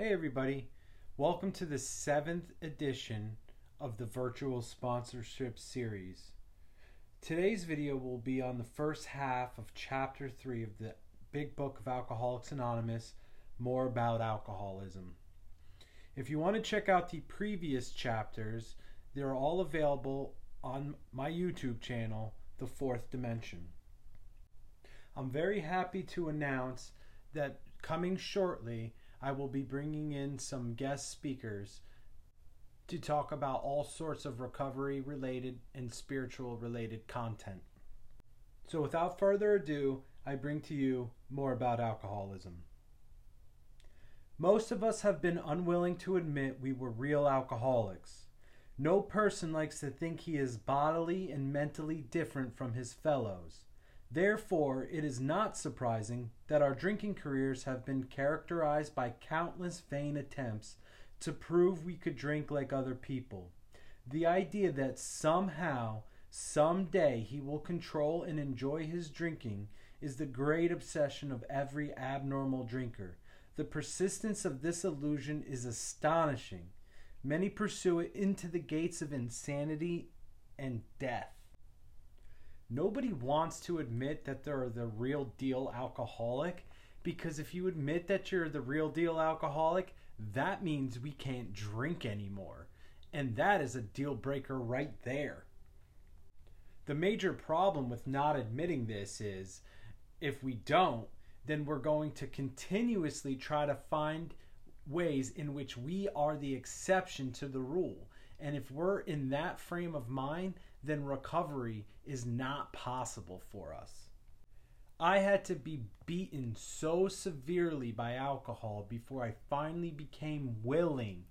Hey, everybody. Welcome to the seventh edition of the Virtual Sponsorship Series. Today's video will be on the first half of Chapter 3 of the Big Book of Alcoholics Anonymous More About Alcoholism. If you want to check out the previous chapters, they're all available on my YouTube channel, The Fourth Dimension. I'm very happy to announce that coming shortly, I will be bringing in some guest speakers to talk about all sorts of recovery related and spiritual related content. So, without further ado, I bring to you more about alcoholism. Most of us have been unwilling to admit we were real alcoholics. No person likes to think he is bodily and mentally different from his fellows. Therefore, it is not surprising that our drinking careers have been characterized by countless vain attempts to prove we could drink like other people. The idea that somehow, someday, he will control and enjoy his drinking is the great obsession of every abnormal drinker. The persistence of this illusion is astonishing. Many pursue it into the gates of insanity and death. Nobody wants to admit that they're the real deal alcoholic because if you admit that you're the real deal alcoholic, that means we can't drink anymore. And that is a deal breaker right there. The major problem with not admitting this is if we don't, then we're going to continuously try to find ways in which we are the exception to the rule. And if we're in that frame of mind, then recovery is not possible for us. I had to be beaten so severely by alcohol before I finally became willing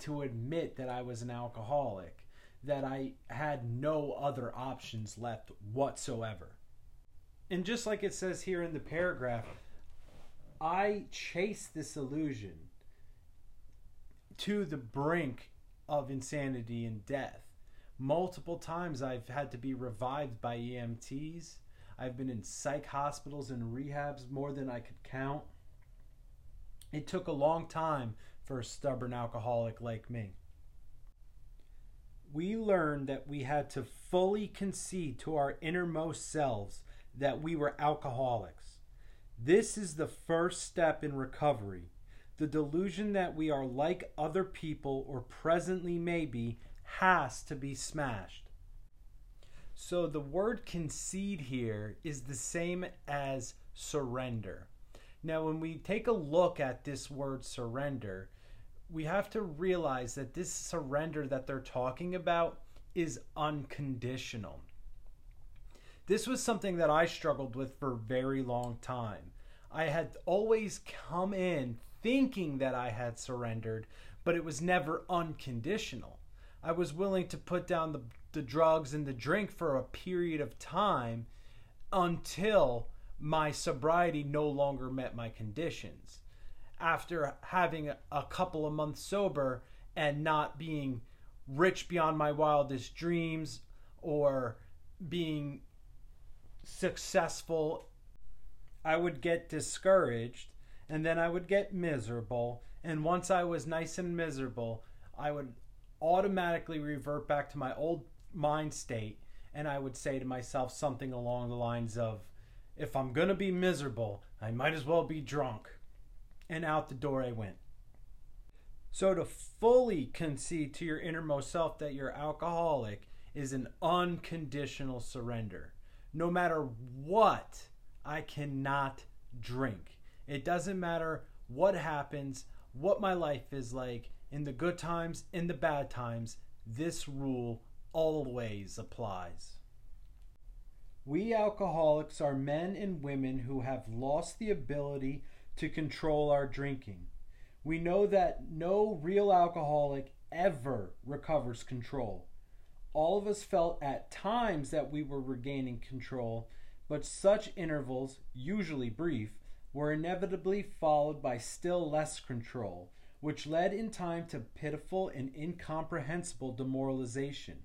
to admit that I was an alcoholic, that I had no other options left whatsoever. And just like it says here in the paragraph, I chased this illusion to the brink of insanity and death. Multiple times I've had to be revived by EMTs. I've been in psych hospitals and rehabs more than I could count. It took a long time for a stubborn alcoholic like me. We learned that we had to fully concede to our innermost selves that we were alcoholics. This is the first step in recovery. The delusion that we are like other people or presently may be has to be smashed. So the word concede here is the same as surrender. Now, when we take a look at this word surrender, we have to realize that this surrender that they're talking about is unconditional. This was something that I struggled with for a very long time. I had always come in thinking that I had surrendered, but it was never unconditional. I was willing to put down the, the drugs and the drink for a period of time until my sobriety no longer met my conditions. After having a, a couple of months sober and not being rich beyond my wildest dreams or being successful, I would get discouraged and then I would get miserable. And once I was nice and miserable, I would automatically revert back to my old mind state and I would say to myself something along the lines of, if I'm going to be miserable, I might as well be drunk. And out the door I went. So, to fully concede to your innermost self that you're alcoholic is an unconditional surrender. No matter what, I cannot drink. It doesn't matter what happens, what my life is like, in the good times, in the bad times, this rule always applies. We alcoholics are men and women who have lost the ability to control our drinking. We know that no real alcoholic ever recovers control. All of us felt at times that we were regaining control, but such intervals, usually brief, were inevitably followed by still less control which led in time to pitiful and incomprehensible demoralization.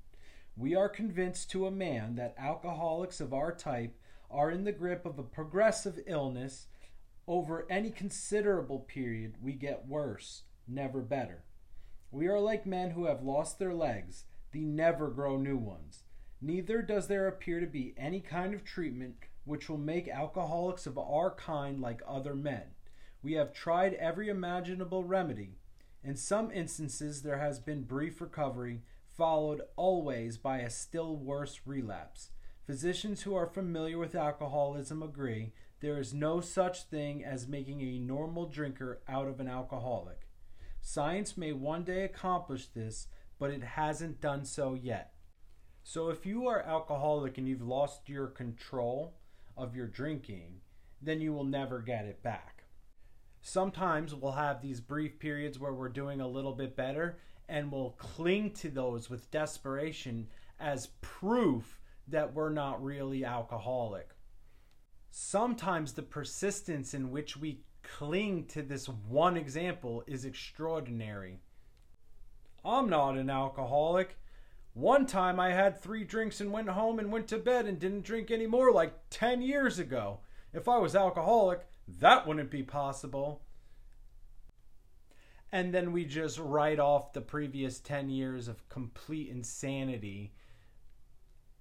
We are convinced to a man that alcoholics of our type are in the grip of a progressive illness. Over any considerable period, we get worse never better. We are like men who have lost their legs, they never grow new ones. Neither does there appear to be any kind of treatment which will make alcoholics of our kind like other men. We have tried every imaginable remedy. In some instances, there has been brief recovery, followed always by a still worse relapse. Physicians who are familiar with alcoholism agree there is no such thing as making a normal drinker out of an alcoholic. Science may one day accomplish this, but it hasn't done so yet. So if you are alcoholic and you've lost your control of your drinking, then you will never get it back. Sometimes we'll have these brief periods where we're doing a little bit better and we'll cling to those with desperation as proof that we're not really alcoholic. Sometimes the persistence in which we cling to this one example is extraordinary. I'm not an alcoholic. One time I had three drinks and went home and went to bed and didn't drink any more like 10 years ago. If I was alcoholic, that wouldn't be possible. And then we just write off the previous 10 years of complete insanity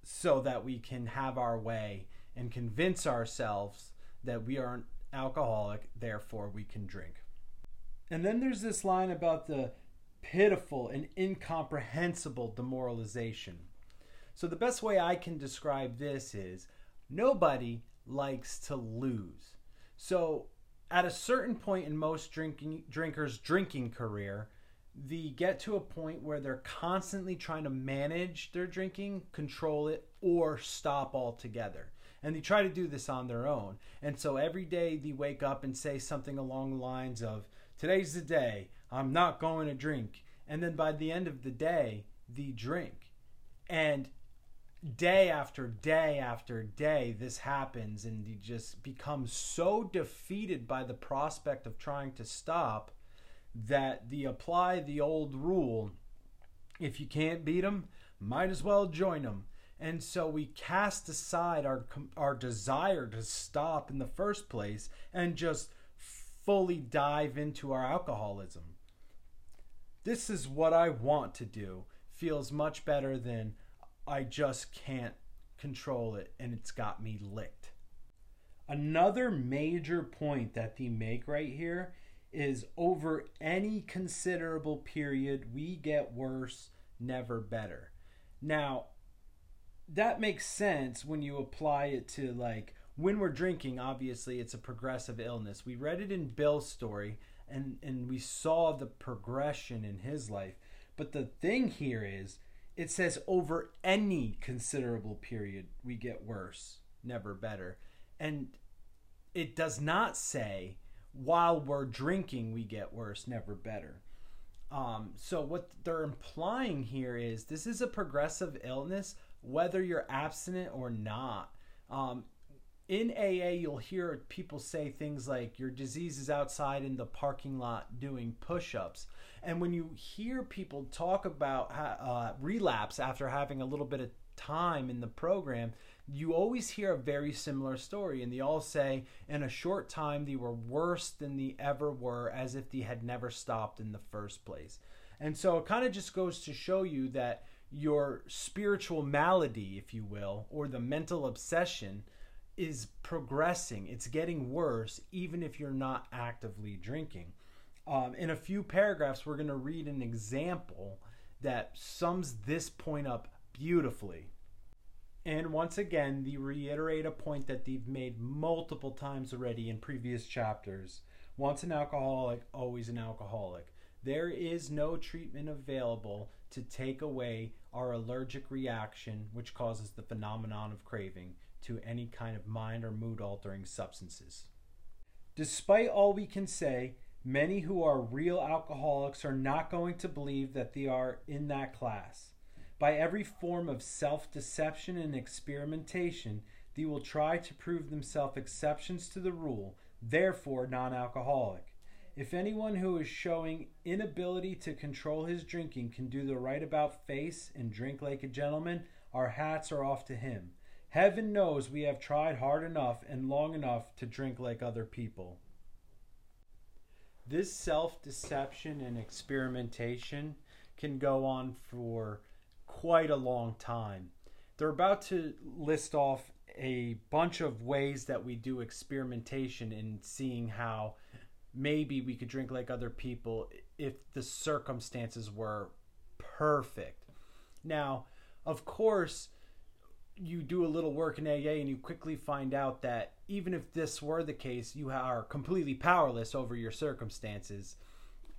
so that we can have our way and convince ourselves that we aren't alcoholic, therefore we can drink. And then there's this line about the pitiful and incomprehensible demoralization. So, the best way I can describe this is nobody likes to lose. So, at a certain point in most drinking drinkers' drinking career, they get to a point where they're constantly trying to manage their drinking, control it, or stop altogether. And they try to do this on their own. And so every day they wake up and say something along the lines of, Today's the day, I'm not going to drink. And then by the end of the day, they drink. And day after day after day, this happens, and they just become so defeated by the prospect of trying to stop that they apply the old rule if you can't beat them, might as well join them. And so we cast aside our our desire to stop in the first place and just fully dive into our alcoholism. This is what I want to do. Feels much better than I just can't control it and it's got me licked. Another major point that they make right here is over any considerable period, we get worse, never better. Now, that makes sense when you apply it to like when we're drinking obviously it's a progressive illness we read it in bill's story and and we saw the progression in his life but the thing here is it says over any considerable period we get worse never better and it does not say while we're drinking we get worse never better um, so what they're implying here is this is a progressive illness whether you're abstinent or not. Um, in AA, you'll hear people say things like, Your disease is outside in the parking lot doing push ups. And when you hear people talk about uh, relapse after having a little bit of time in the program, you always hear a very similar story. And they all say, In a short time, they were worse than they ever were, as if they had never stopped in the first place. And so it kind of just goes to show you that your spiritual malady, if you will, or the mental obsession is progressing. It's getting worse, even if you're not actively drinking. Um, in a few paragraphs, we're going to read an example that sums this point up beautifully. And once again, they reiterate a point that they've made multiple times already in previous chapters. Once an alcoholic, always an alcoholic. There is no treatment available to take away our allergic reaction, which causes the phenomenon of craving, to any kind of mind or mood altering substances. Despite all we can say, many who are real alcoholics are not going to believe that they are in that class. By every form of self deception and experimentation, they will try to prove themselves exceptions to the rule, therefore non alcoholic. If anyone who is showing inability to control his drinking can do the right about face and drink like a gentleman, our hats are off to him. Heaven knows we have tried hard enough and long enough to drink like other people. This self deception and experimentation can go on for quite a long time. They're about to list off a bunch of ways that we do experimentation in seeing how maybe we could drink like other people if the circumstances were perfect. Now, of course, you do a little work in AA and you quickly find out that even if this were the case, you are completely powerless over your circumstances.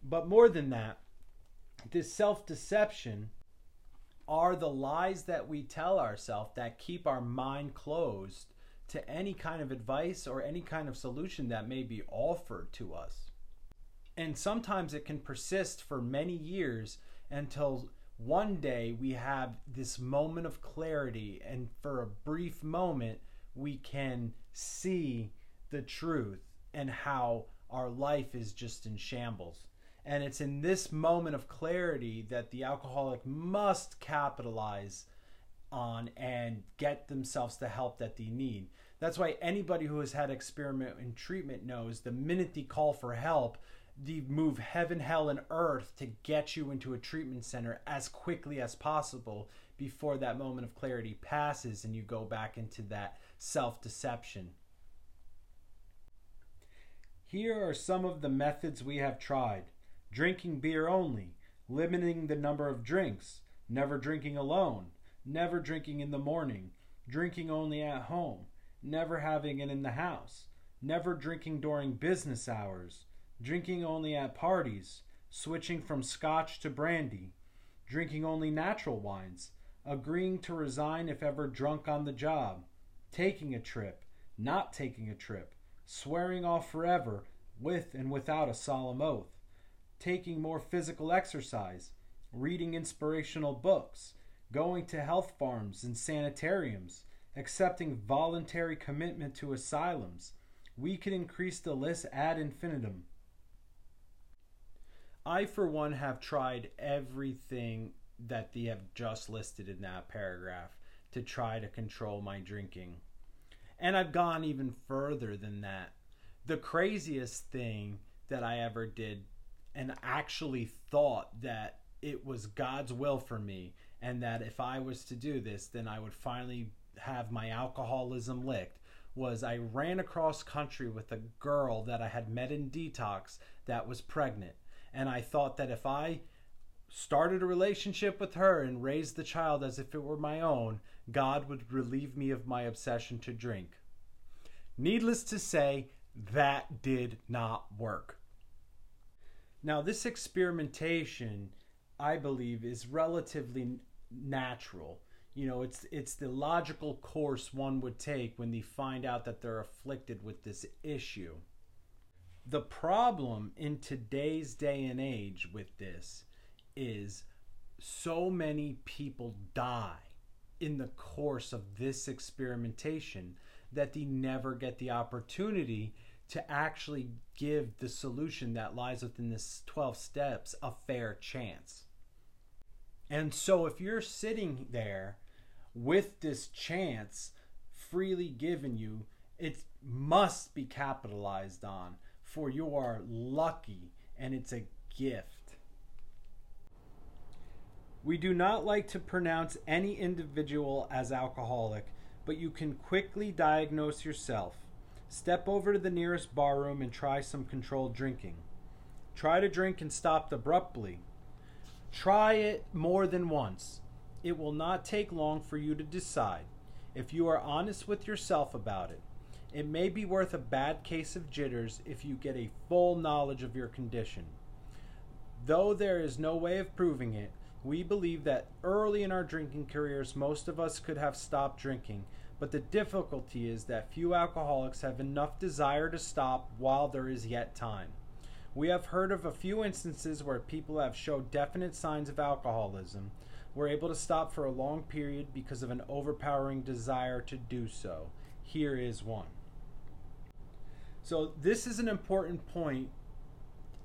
But more than that, this self deception are the lies that we tell ourselves that keep our mind closed to any kind of advice or any kind of solution that may be offered to us. And sometimes it can persist for many years until one day we have this moment of clarity, and for a brief moment, we can see the truth and how our life is just in shambles. And it's in this moment of clarity that the alcoholic must capitalize on and get themselves the help that they need. That's why anybody who has had experiment in treatment knows the minute they call for help, they move heaven, hell, and earth to get you into a treatment center as quickly as possible before that moment of clarity passes and you go back into that self deception. Here are some of the methods we have tried drinking beer only, limiting the number of drinks, never drinking alone, never drinking in the morning, drinking only at home, never having it in the house, never drinking during business hours drinking only at parties, switching from scotch to brandy, drinking only natural wines, agreeing to resign if ever drunk on the job, taking a trip, not taking a trip, swearing off forever with and without a solemn oath, taking more physical exercise, reading inspirational books, going to health farms and sanitariums, accepting voluntary commitment to asylums. We could increase the list ad infinitum. I, for one, have tried everything that they have just listed in that paragraph to try to control my drinking. And I've gone even further than that. The craziest thing that I ever did and actually thought that it was God's will for me and that if I was to do this, then I would finally have my alcoholism licked was I ran across country with a girl that I had met in detox that was pregnant and I thought that if I started a relationship with her and raised the child as if it were my own, God would relieve me of my obsession to drink. Needless to say, that did not work. Now, this experimentation, I believe, is relatively natural. You know, it's it's the logical course one would take when they find out that they're afflicted with this issue. The problem in today's day and age with this is so many people die in the course of this experimentation that they never get the opportunity to actually give the solution that lies within this 12 steps a fair chance. And so if you're sitting there with this chance freely given you, it must be capitalized on for you are lucky and it's a gift. We do not like to pronounce any individual as alcoholic, but you can quickly diagnose yourself. Step over to the nearest barroom and try some controlled drinking. Try to drink and stop abruptly. Try it more than once. It will not take long for you to decide if you are honest with yourself about it. It may be worth a bad case of jitters if you get a full knowledge of your condition. Though there is no way of proving it, we believe that early in our drinking careers, most of us could have stopped drinking, but the difficulty is that few alcoholics have enough desire to stop while there is yet time. We have heard of a few instances where people have showed definite signs of alcoholism, were able to stop for a long period because of an overpowering desire to do so. Here is one. So this is an important point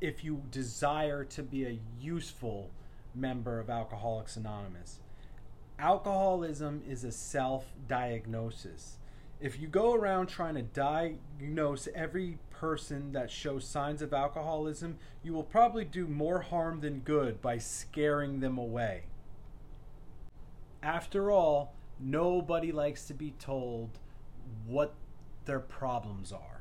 if you desire to be a useful member of Alcoholics Anonymous. Alcoholism is a self diagnosis. If you go around trying to diagnose every person that shows signs of alcoholism, you will probably do more harm than good by scaring them away. After all, nobody likes to be told what their problems are.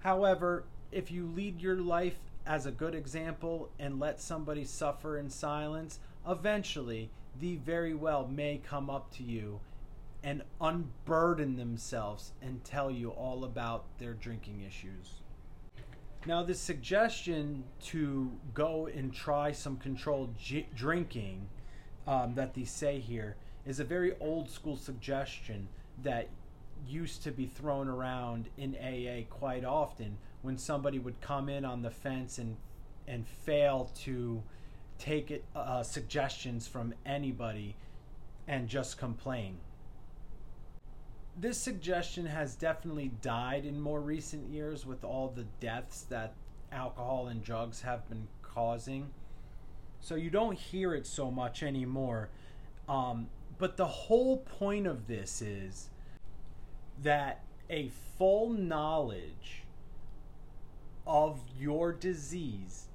However, if you lead your life as a good example and let somebody suffer in silence, eventually the very well may come up to you and unburden themselves and tell you all about their drinking issues. Now, the suggestion to go and try some controlled j- drinking um, that they say here is a very old school suggestion that used to be thrown around in AA quite often when somebody would come in on the fence and and fail to take it, uh, suggestions from anybody and just complain. This suggestion has definitely died in more recent years with all the deaths that alcohol and drugs have been causing. So you don't hear it so much anymore. Um, but the whole point of this is that a full knowledge of your disease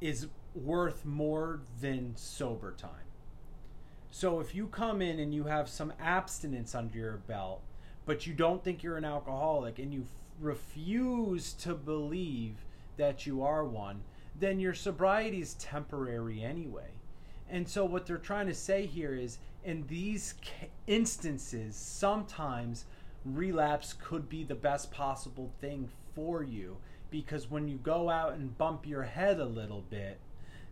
is worth more than sober time. So if you come in and you have some abstinence under your belt, but you don't think you're an alcoholic and you f- refuse to believe that you are one, then your sobriety is temporary anyway. And so what they're trying to say here is in these instances, sometimes relapse could be the best possible thing for you because when you go out and bump your head a little bit,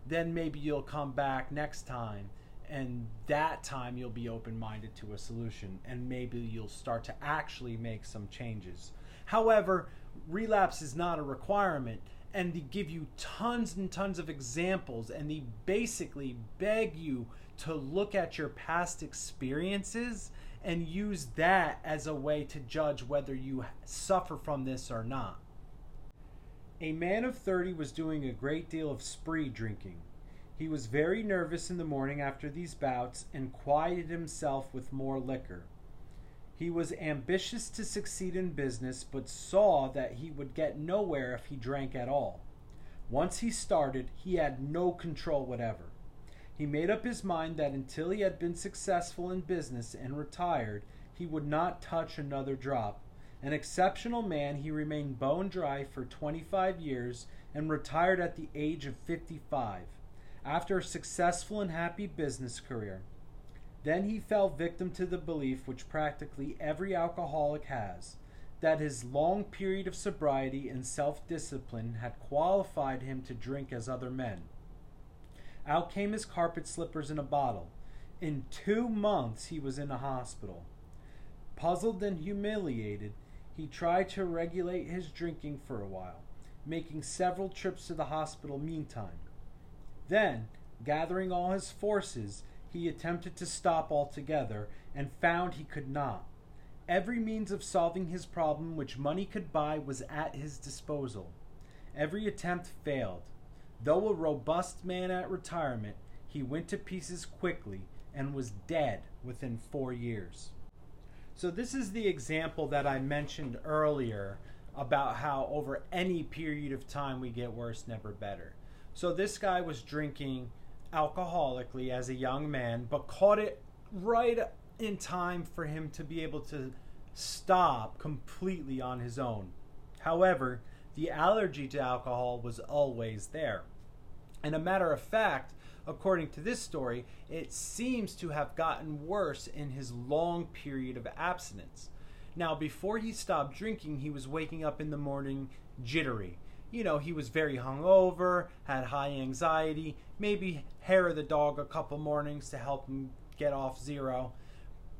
then maybe you'll come back next time and that time you'll be open minded to a solution and maybe you'll start to actually make some changes. However, relapse is not a requirement and they give you tons and tons of examples and they basically beg you to look at your past experiences and use that as a way to judge whether you suffer from this or not. A man of 30 was doing a great deal of spree drinking. He was very nervous in the morning after these bouts and quieted himself with more liquor. He was ambitious to succeed in business, but saw that he would get nowhere if he drank at all. Once he started, he had no control whatever. He made up his mind that until he had been successful in business and retired, he would not touch another drop. An exceptional man, he remained bone dry for 25 years and retired at the age of 55 after a successful and happy business career. Then he fell victim to the belief which practically every alcoholic has that his long period of sobriety and self discipline had qualified him to drink as other men. Out came his carpet slippers in a bottle. In two months he was in a hospital. Puzzled and humiliated, he tried to regulate his drinking for a while, making several trips to the hospital meantime. Then, gathering all his forces, he attempted to stop altogether and found he could not. Every means of solving his problem which money could buy was at his disposal. Every attempt failed. Though a robust man at retirement, he went to pieces quickly and was dead within four years. So, this is the example that I mentioned earlier about how over any period of time we get worse, never better. So, this guy was drinking alcoholically as a young man, but caught it right in time for him to be able to stop completely on his own. However, the allergy to alcohol was always there. And a matter of fact, according to this story, it seems to have gotten worse in his long period of abstinence. Now, before he stopped drinking, he was waking up in the morning jittery. You know, he was very hungover, had high anxiety, maybe hair of the dog a couple mornings to help him get off zero.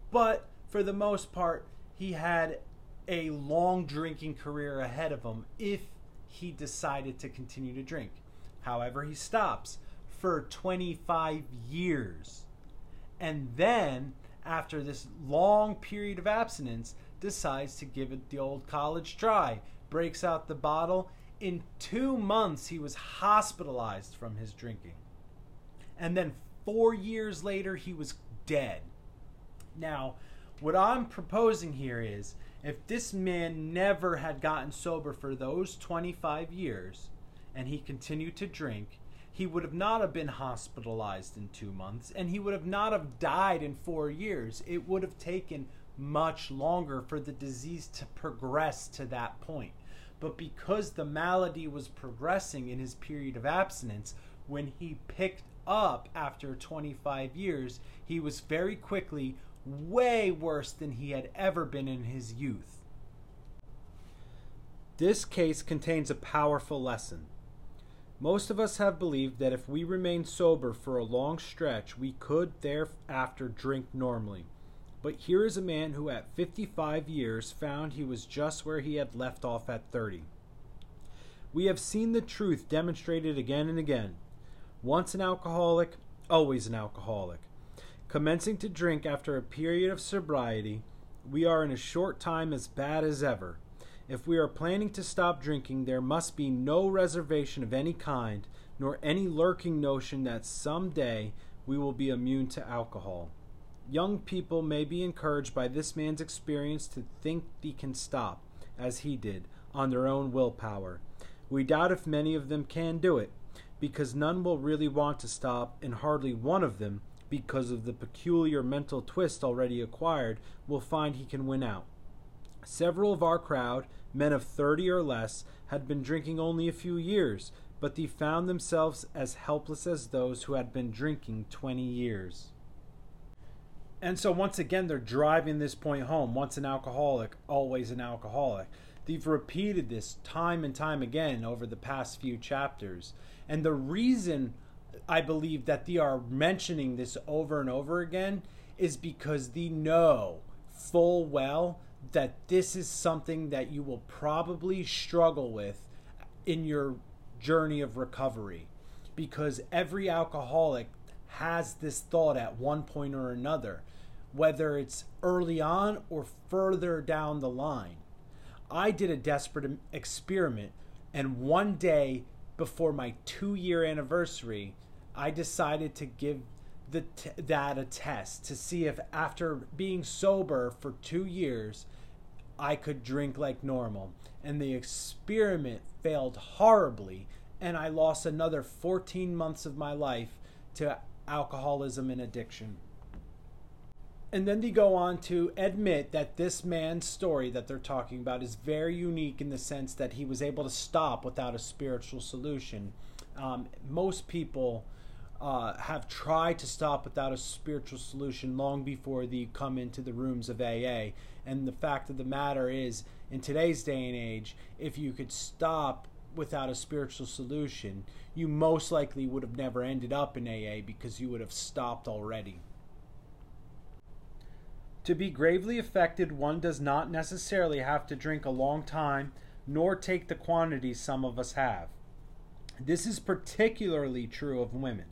But for the most part, he had a long drinking career ahead of him if he decided to continue to drink. However, he stops for 25 years. And then, after this long period of abstinence, decides to give it the old college try. Breaks out the bottle. In two months, he was hospitalized from his drinking. And then, four years later, he was dead. Now, What I'm proposing here is if this man never had gotten sober for those 25 years and he continued to drink, he would have not have been hospitalized in 2 months and he would have not have died in 4 years. It would have taken much longer for the disease to progress to that point. But because the malady was progressing in his period of abstinence, when he picked up after 25 years, he was very quickly way worse than he had ever been in his youth. This case contains a powerful lesson. Most of us have believed that if we remained sober for a long stretch, we could thereafter drink normally. But here is a man who, at 55 years, found he was just where he had left off at 30. We have seen the truth demonstrated again and again. Once an alcoholic, always an alcoholic. Commencing to drink after a period of sobriety, we are in a short time as bad as ever. If we are planning to stop drinking, there must be no reservation of any kind, nor any lurking notion that some day we will be immune to alcohol. Young people may be encouraged by this man's experience to think they can stop, as he did, on their own willpower. We doubt if many of them can do it, because none will really want to stop, and hardly one of them because of the peculiar mental twist already acquired, will find he can win out. Several of our crowd, men of thirty or less, had been drinking only a few years, but they found themselves as helpless as those who had been drinking twenty years. And so, once again, they're driving this point home. Once an alcoholic, always an alcoholic. They've repeated this time and time again over the past few chapters. And the reason I believe that they are mentioning this over and over again is because they know full well that this is something that you will probably struggle with in your journey of recovery. Because every alcoholic has this thought at one point or another whether it's early on or further down the line. I did a desperate experiment and one day before my 2 year anniversary I decided to give the t- that a test to see if after being sober for 2 years I could drink like normal. And the experiment failed horribly and I lost another 14 months of my life to alcoholism and addiction. And then they go on to admit that this man's story that they're talking about is very unique in the sense that he was able to stop without a spiritual solution. Um, most people uh, have tried to stop without a spiritual solution long before they come into the rooms of AA. And the fact of the matter is, in today's day and age, if you could stop without a spiritual solution, you most likely would have never ended up in AA because you would have stopped already. To be gravely affected, one does not necessarily have to drink a long time nor take the quantities some of us have. This is particularly true of women.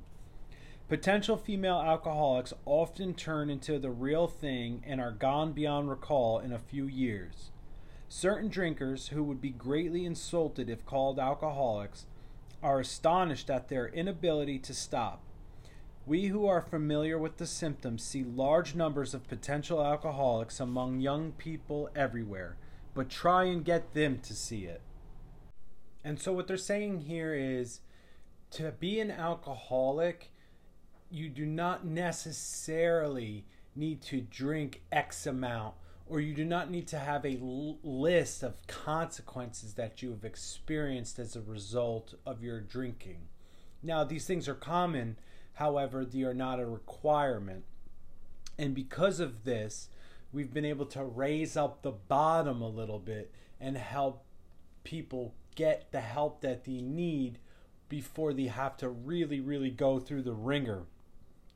Potential female alcoholics often turn into the real thing and are gone beyond recall in a few years. Certain drinkers, who would be greatly insulted if called alcoholics, are astonished at their inability to stop. We who are familiar with the symptoms see large numbers of potential alcoholics among young people everywhere, but try and get them to see it. And so, what they're saying here is to be an alcoholic you do not necessarily need to drink X amount, or you do not need to have a l- list of consequences that you have experienced as a result of your drinking. Now, these things are common, however, they are not a requirement. And because of this, we've been able to raise up the bottom a little bit and help people get the help that they need before they have to really, really go through the wringer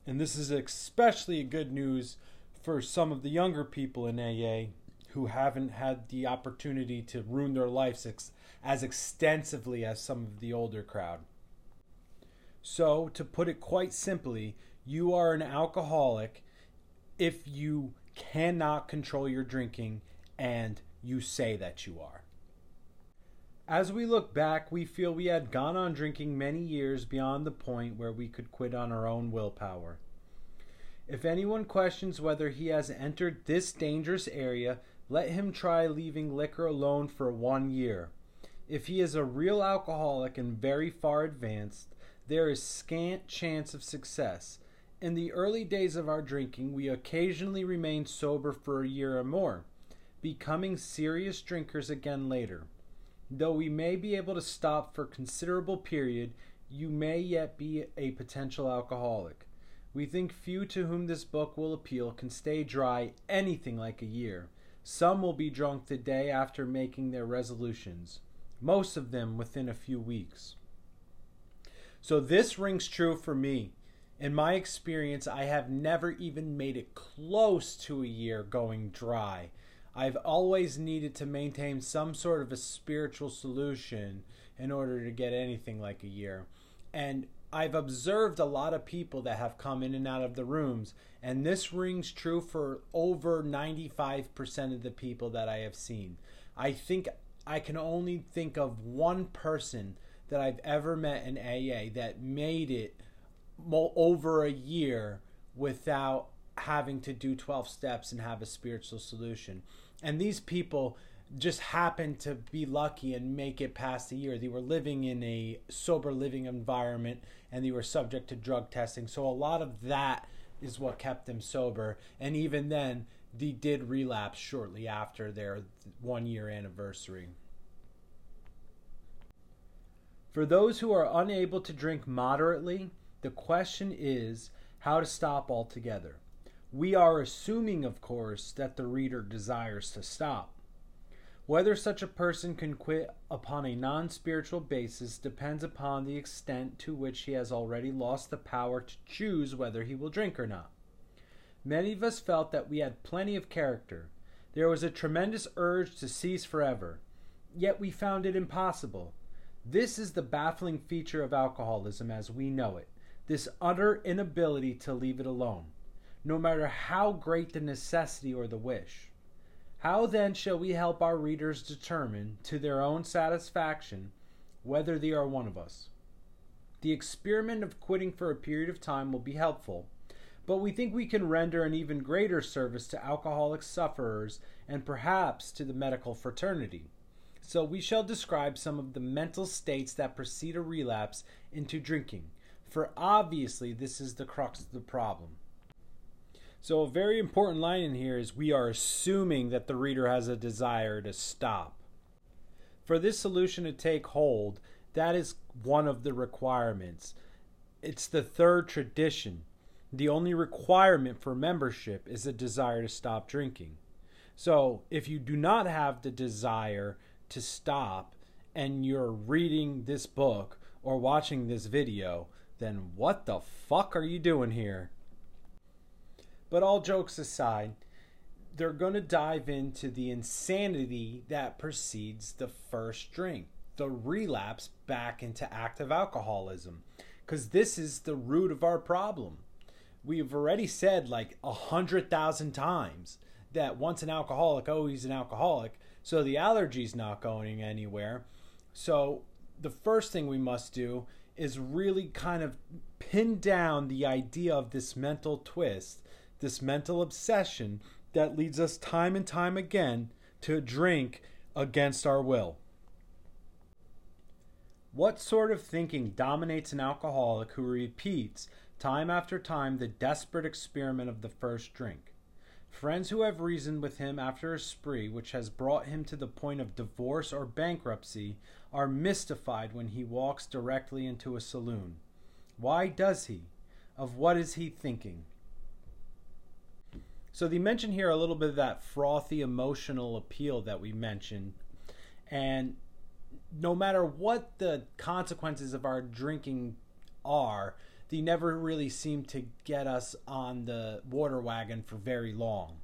and this is especially good news for some of the younger people in AA who haven't had the opportunity to ruin their lives ex- as extensively as some of the older crowd. So, to put it quite simply, you are an alcoholic if you cannot control your drinking and you say that you are. As we look back, we feel we had gone on drinking many years beyond the point where we could quit on our own willpower. If anyone questions whether he has entered this dangerous area, let him try leaving liquor alone for one year. If he is a real alcoholic and very far advanced, there is scant chance of success. In the early days of our drinking, we occasionally remained sober for a year or more, becoming serious drinkers again later. Though we may be able to stop for considerable period, you may yet be a potential alcoholic. We think few to whom this book will appeal can stay dry anything like a year. Some will be drunk the day after making their resolutions, most of them within a few weeks. So this rings true for me. In my experience, I have never even made it close to a year going dry. I've always needed to maintain some sort of a spiritual solution in order to get anything like a year. And I've observed a lot of people that have come in and out of the rooms, and this rings true for over 95% of the people that I have seen. I think I can only think of one person that I've ever met in AA that made it over a year without having to do 12 steps and have a spiritual solution. And these people just happened to be lucky and make it past the year. They were living in a sober living environment and they were subject to drug testing. So a lot of that is what kept them sober. And even then, they did relapse shortly after their one year anniversary. For those who are unable to drink moderately, the question is how to stop altogether. We are assuming, of course, that the reader desires to stop. Whether such a person can quit upon a non spiritual basis depends upon the extent to which he has already lost the power to choose whether he will drink or not. Many of us felt that we had plenty of character. There was a tremendous urge to cease forever, yet we found it impossible. This is the baffling feature of alcoholism as we know it this utter inability to leave it alone, no matter how great the necessity or the wish. How then shall we help our readers determine, to their own satisfaction, whether they are one of us? The experiment of quitting for a period of time will be helpful, but we think we can render an even greater service to alcoholic sufferers and perhaps to the medical fraternity. So we shall describe some of the mental states that precede a relapse into drinking, for obviously this is the crux of the problem. So, a very important line in here is we are assuming that the reader has a desire to stop. For this solution to take hold, that is one of the requirements. It's the third tradition. The only requirement for membership is a desire to stop drinking. So, if you do not have the desire to stop and you're reading this book or watching this video, then what the fuck are you doing here? But all jokes aside, they're going to dive into the insanity that precedes the first drink, the relapse back into active alcoholism. Because this is the root of our problem. We've already said like a hundred thousand times that once an alcoholic, oh, always an alcoholic. So the allergy's not going anywhere. So the first thing we must do is really kind of pin down the idea of this mental twist this mental obsession that leads us time and time again to drink against our will. What sort of thinking dominates an alcoholic who repeats time after time the desperate experiment of the first drink? Friends who have reasoned with him after a spree which has brought him to the point of divorce or bankruptcy are mystified when he walks directly into a saloon. Why does he? Of what is he thinking? So they mention here a little bit of that frothy emotional appeal that we mentioned. And no matter what the consequences of our drinking are, they never really seem to get us on the water wagon for very long.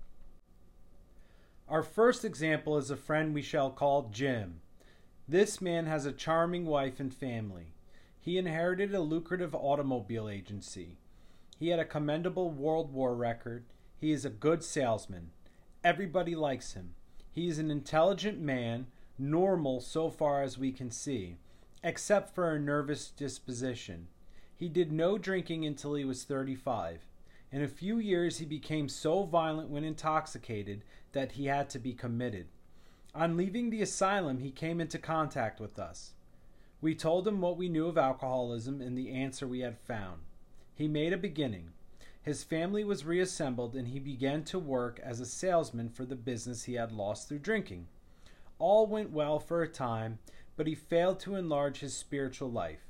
Our first example is a friend we shall call Jim. This man has a charming wife and family. He inherited a lucrative automobile agency. He had a commendable World War record. He is a good salesman. Everybody likes him. He is an intelligent man, normal so far as we can see, except for a nervous disposition. He did no drinking until he was 35. In a few years, he became so violent when intoxicated that he had to be committed. On leaving the asylum, he came into contact with us. We told him what we knew of alcoholism and the answer we had found. He made a beginning. His family was reassembled and he began to work as a salesman for the business he had lost through drinking. All went well for a time, but he failed to enlarge his spiritual life.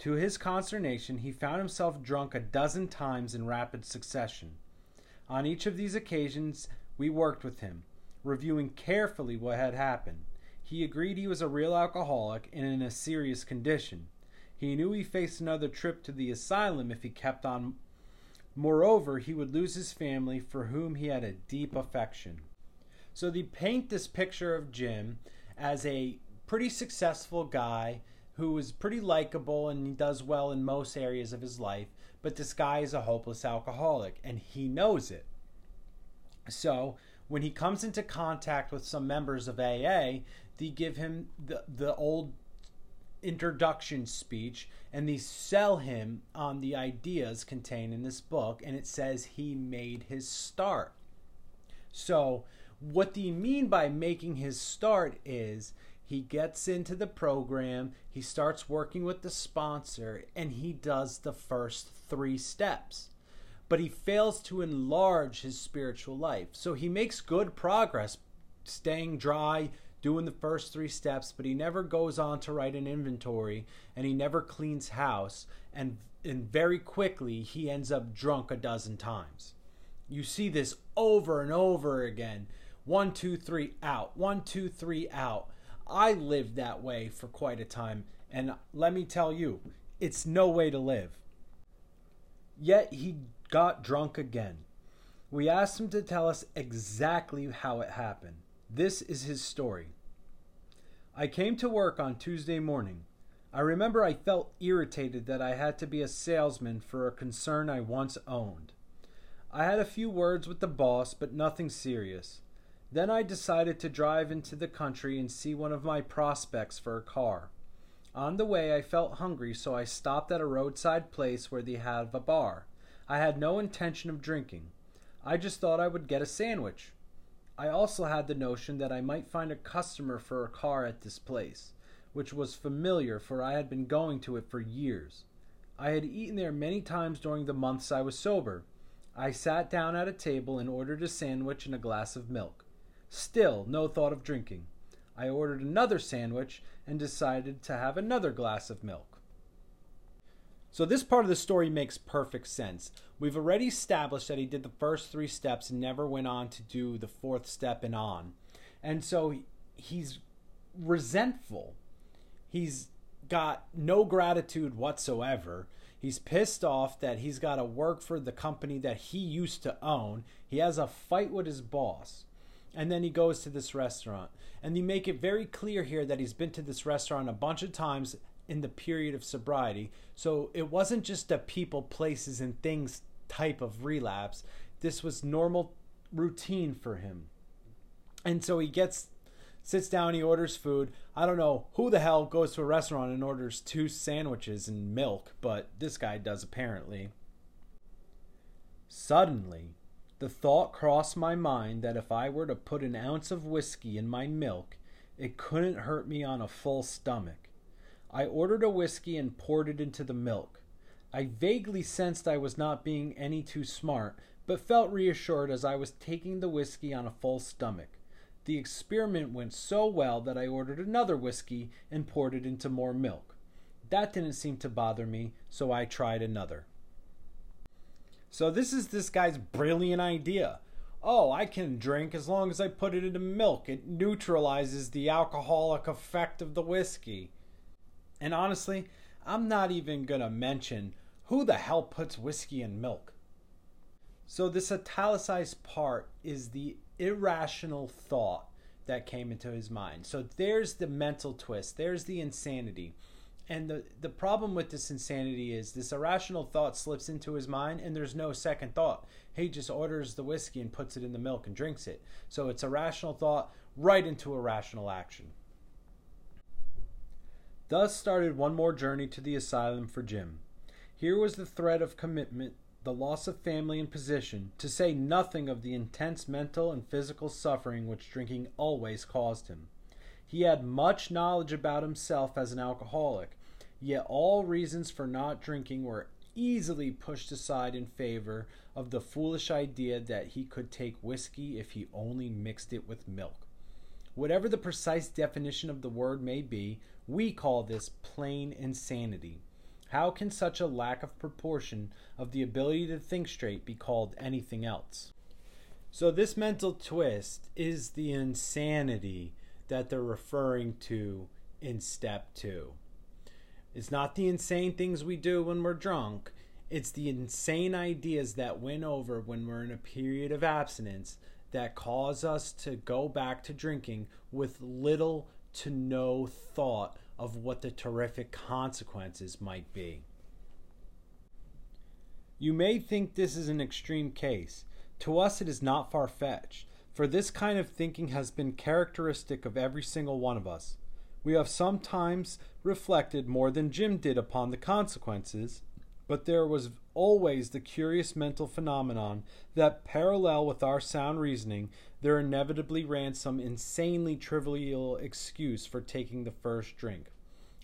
To his consternation, he found himself drunk a dozen times in rapid succession. On each of these occasions, we worked with him, reviewing carefully what had happened. He agreed he was a real alcoholic and in a serious condition. He knew he faced another trip to the asylum if he kept on. Moreover, he would lose his family for whom he had a deep affection. So they paint this picture of Jim as a pretty successful guy who is pretty likable and he does well in most areas of his life, but this guy is a hopeless alcoholic and he knows it. So when he comes into contact with some members of AA, they give him the, the old introduction speech and they sell him on the ideas contained in this book and it says he made his start. So what do you mean by making his start is he gets into the program, he starts working with the sponsor, and he does the first three steps. But he fails to enlarge his spiritual life. So he makes good progress, staying dry, doing the first three steps, but he never goes on to write an inventory and he never cleans house. And, and very quickly, he ends up drunk a dozen times. You see this over and over again. One, two, three, out. One, two, three, out I lived that way for quite a time, and let me tell you, it's no way to live. Yet he got drunk again. We asked him to tell us exactly how it happened. This is his story. I came to work on Tuesday morning. I remember I felt irritated that I had to be a salesman for a concern I once owned. I had a few words with the boss, but nothing serious. Then I decided to drive into the country and see one of my prospects for a car. On the way, I felt hungry, so I stopped at a roadside place where they have a bar. I had no intention of drinking. I just thought I would get a sandwich. I also had the notion that I might find a customer for a car at this place, which was familiar, for I had been going to it for years. I had eaten there many times during the months I was sober. I sat down at a table and ordered a sandwich and a glass of milk. Still, no thought of drinking. I ordered another sandwich and decided to have another glass of milk. So, this part of the story makes perfect sense. We've already established that he did the first three steps and never went on to do the fourth step and on. And so he's resentful. He's got no gratitude whatsoever. He's pissed off that he's got to work for the company that he used to own. He has a fight with his boss and then he goes to this restaurant. And they make it very clear here that he's been to this restaurant a bunch of times in the period of sobriety. So it wasn't just a people, places, and things type of relapse. This was normal routine for him. And so he gets sits down, he orders food. I don't know who the hell goes to a restaurant and orders two sandwiches and milk, but this guy does apparently. Suddenly, the thought crossed my mind that if I were to put an ounce of whiskey in my milk, it couldn't hurt me on a full stomach. I ordered a whiskey and poured it into the milk. I vaguely sensed I was not being any too smart, but felt reassured as I was taking the whiskey on a full stomach. The experiment went so well that I ordered another whiskey and poured it into more milk. That didn't seem to bother me, so I tried another. So this is this guy's brilliant idea. Oh, I can drink as long as I put it into milk. It neutralizes the alcoholic effect of the whiskey. And honestly, I'm not even going to mention who the hell puts whiskey in milk. So, this italicized part is the irrational thought that came into his mind. So, there's the mental twist, there's the insanity. And the, the problem with this insanity is this irrational thought slips into his mind and there's no second thought. He just orders the whiskey and puts it in the milk and drinks it. So it's a rational thought right into a rational action. Thus started one more journey to the asylum for Jim. Here was the threat of commitment, the loss of family and position, to say nothing of the intense mental and physical suffering which drinking always caused him. He had much knowledge about himself as an alcoholic, yet all reasons for not drinking were easily pushed aside in favor of the foolish idea that he could take whiskey if he only mixed it with milk. Whatever the precise definition of the word may be, we call this plain insanity. How can such a lack of proportion of the ability to think straight be called anything else? So, this mental twist is the insanity that they're referring to in step two. It's not the insane things we do when we're drunk, it's the insane ideas that win over when we're in a period of abstinence that cause us to go back to drinking with little to no thought of what the terrific consequences might be. You may think this is an extreme case. To us, it is not far fetched, for this kind of thinking has been characteristic of every single one of us. We have sometimes reflected more than Jim did upon the consequences, but there was always the curious mental phenomenon that, parallel with our sound reasoning, there inevitably ran some insanely trivial excuse for taking the first drink.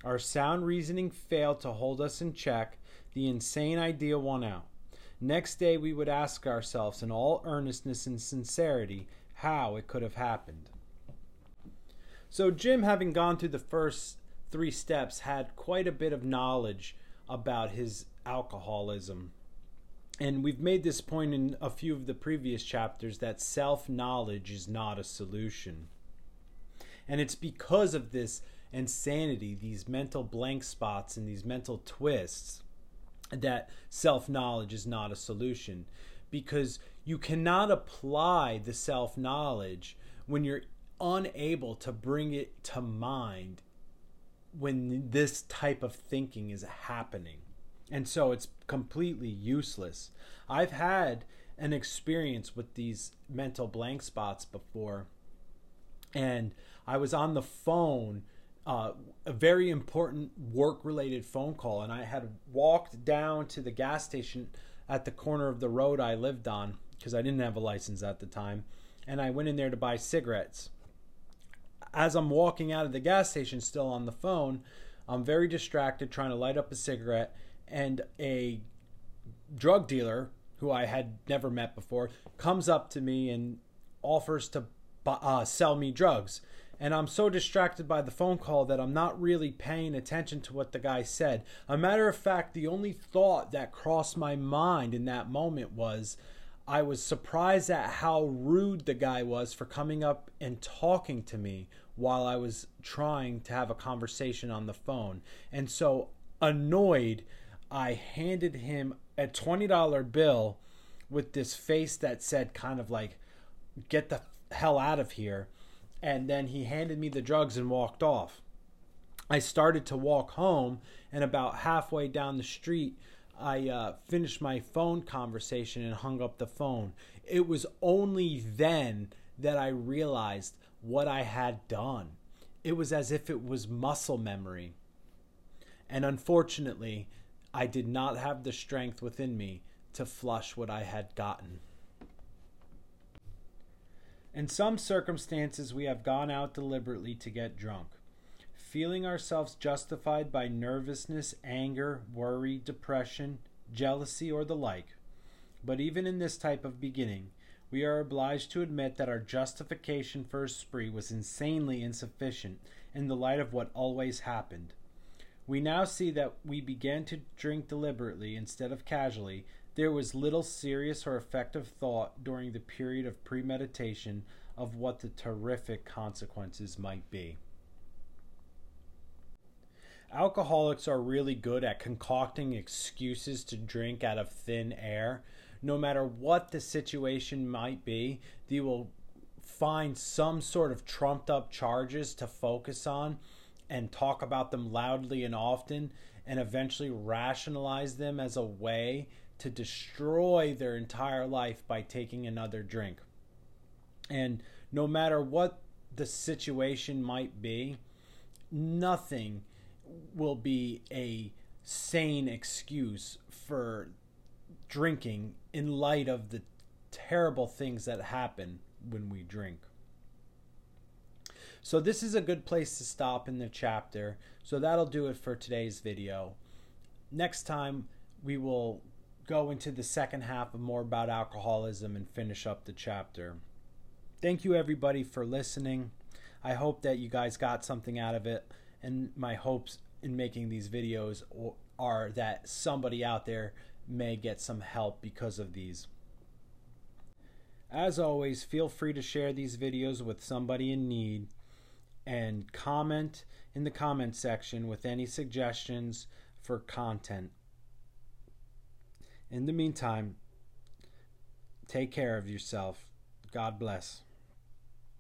Our sound reasoning failed to hold us in check, the insane idea won out. Next day, we would ask ourselves, in all earnestness and sincerity, how it could have happened. So, Jim, having gone through the first three steps, had quite a bit of knowledge about his alcoholism. And we've made this point in a few of the previous chapters that self knowledge is not a solution. And it's because of this insanity, these mental blank spots, and these mental twists that self knowledge is not a solution. Because you cannot apply the self knowledge when you're unable to bring it to mind when this type of thinking is happening. And so it's completely useless. I've had an experience with these mental blank spots before, and I was on the phone, uh, a very important work related phone call, and I had walked down to the gas station at the corner of the road I lived on because I didn't have a license at the time, and I went in there to buy cigarettes. As I'm walking out of the gas station, still on the phone, I'm very distracted trying to light up a cigarette and a drug dealer who I had never met before comes up to me and offers to uh, sell me drugs. And I'm so distracted by the phone call that I'm not really paying attention to what the guy said. A matter of fact, the only thought that crossed my mind in that moment was I was surprised at how rude the guy was for coming up and talking to me while I was trying to have a conversation on the phone. And so annoyed I handed him a $20 bill with this face that said, kind of like, get the hell out of here. And then he handed me the drugs and walked off. I started to walk home, and about halfway down the street, I uh, finished my phone conversation and hung up the phone. It was only then that I realized what I had done. It was as if it was muscle memory. And unfortunately, I did not have the strength within me to flush what I had gotten. In some circumstances, we have gone out deliberately to get drunk, feeling ourselves justified by nervousness, anger, worry, depression, jealousy, or the like. But even in this type of beginning, we are obliged to admit that our justification for a spree was insanely insufficient in the light of what always happened. We now see that we began to drink deliberately instead of casually. There was little serious or effective thought during the period of premeditation of what the terrific consequences might be. Alcoholics are really good at concocting excuses to drink out of thin air. No matter what the situation might be, they will find some sort of trumped up charges to focus on and talk about them loudly and often and eventually rationalize them as a way to destroy their entire life by taking another drink. And no matter what the situation might be, nothing will be a sane excuse for drinking in light of the terrible things that happen when we drink. So, this is a good place to stop in the chapter. So, that'll do it for today's video. Next time, we will go into the second half of more about alcoholism and finish up the chapter. Thank you, everybody, for listening. I hope that you guys got something out of it. And my hopes in making these videos are that somebody out there may get some help because of these. As always, feel free to share these videos with somebody in need and comment in the comment section with any suggestions for content. In the meantime, take care of yourself. God bless.